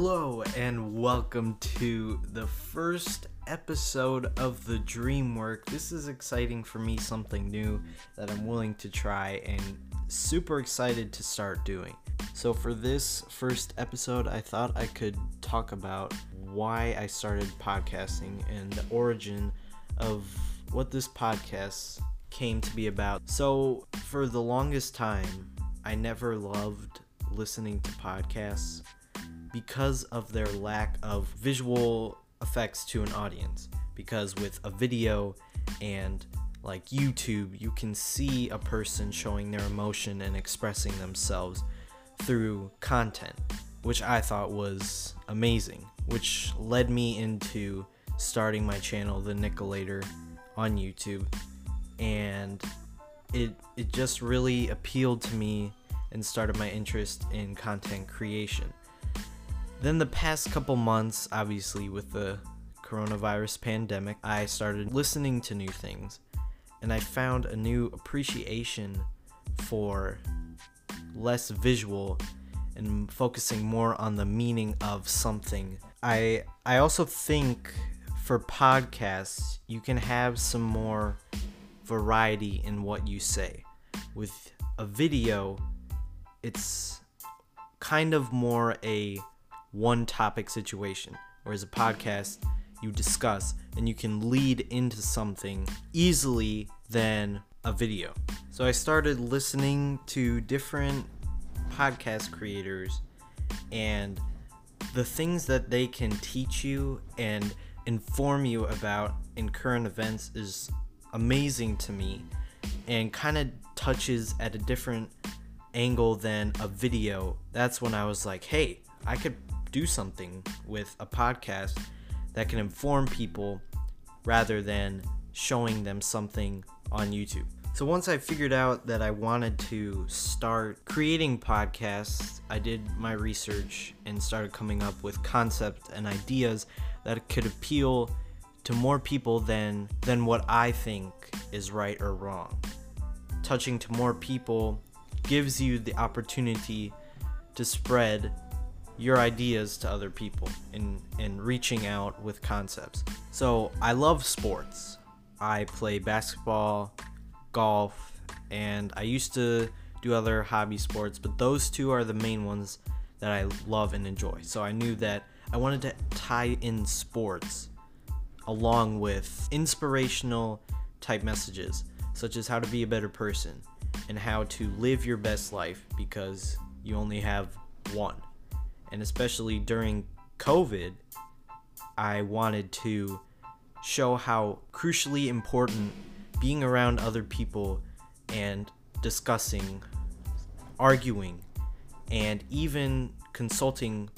Hello, and welcome to the first episode of the Dream Work. This is exciting for me, something new that I'm willing to try and super excited to start doing. So, for this first episode, I thought I could talk about why I started podcasting and the origin of what this podcast came to be about. So, for the longest time, I never loved listening to podcasts because of their lack of visual effects to an audience. Because with a video and like YouTube, you can see a person showing their emotion and expressing themselves through content, which I thought was amazing, which led me into starting my channel, The Nicolator, on YouTube. And it it just really appealed to me and started my interest in content creation. Then the past couple months, obviously with the coronavirus pandemic, I started listening to new things and I found a new appreciation for less visual and focusing more on the meaning of something. I I also think for podcasts, you can have some more variety in what you say. With a video, it's kind of more a one topic situation, whereas a podcast you discuss and you can lead into something easily than a video. So I started listening to different podcast creators and the things that they can teach you and inform you about in current events is amazing to me and kind of touches at a different angle than a video. That's when I was like, hey, I could do something with a podcast that can inform people rather than showing them something on YouTube. So once I figured out that I wanted to start creating podcasts, I did my research and started coming up with concepts and ideas that could appeal to more people than than what I think is right or wrong. Touching to more people gives you the opportunity to spread your ideas to other people and, and reaching out with concepts. So I love sports. I play basketball, golf, and I used to do other hobby sports, but those two are the main ones that I love and enjoy. So I knew that I wanted to tie in sports along with inspirational type messages, such as how to be a better person and how to live your best life because you only have one and especially during COVID, I wanted to show how crucially important being around other people and discussing, arguing, and even consulting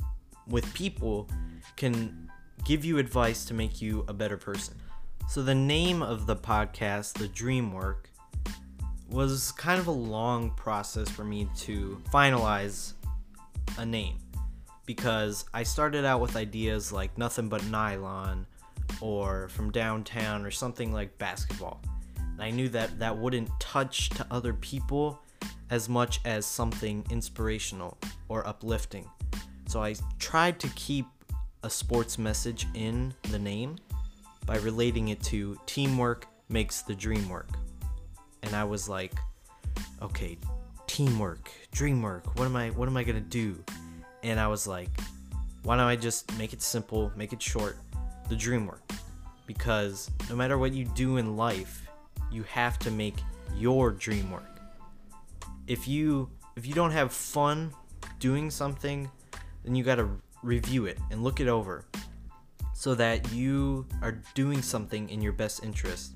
with people can give you advice to make you a better person. So, the name of the podcast, The Dream Work, was kind of a long process for me to finalize a name because I started out with ideas like Nothing But Nylon or From Downtown or something like basketball. And I knew that that wouldn't touch to other people as much as something inspirational or uplifting. So I tried to keep a sports message in the name by relating it to teamwork makes the dream work. And I was like, okay, teamwork, dream work. What am I what am I going to do? And I was like, why don't I just make it simple, make it short, the dream work? Because no matter what you do in life, you have to make your dream work. If you if you don't have fun doing something, then you got to review it and look it over so that you are doing something in your best interest.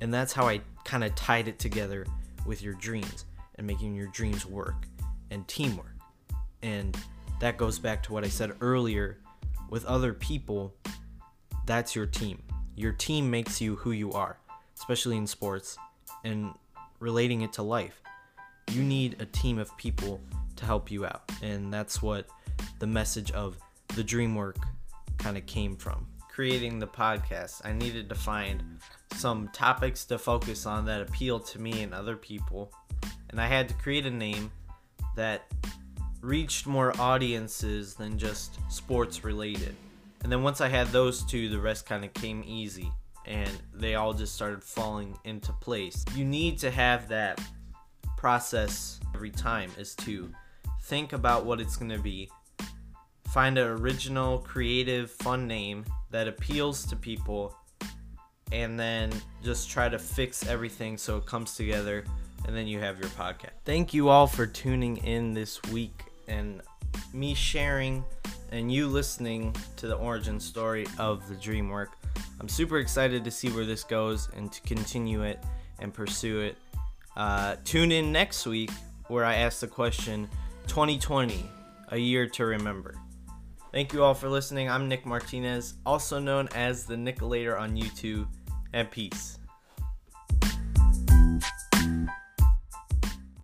And that's how I kind of tied it together with your dreams and making your dreams work and teamwork. And that goes back to what I said earlier with other people, that's your team. Your team makes you who you are, especially in sports and relating it to life. You need a team of people to help you out. And that's what the message of the dream work kind of came from. Creating the podcast, I needed to find some topics to focus on that appeal to me and other people. And I had to create a name that reached more audiences than just sports related. And then once I had those two, the rest kind of came easy and they all just started falling into place. You need to have that process every time is to think about what it's going to be, find an original, creative, fun name that appeals to people, and then just try to fix everything so it comes together and then you have your podcast. Thank you all for tuning in this week and me sharing and you listening to the origin story of the dream work. I'm super excited to see where this goes and to continue it and pursue it. Uh, tune in next week where I ask the question 2020, a year to remember. Thank you all for listening. I'm Nick Martinez, also known as the Nicolator on YouTube, and peace.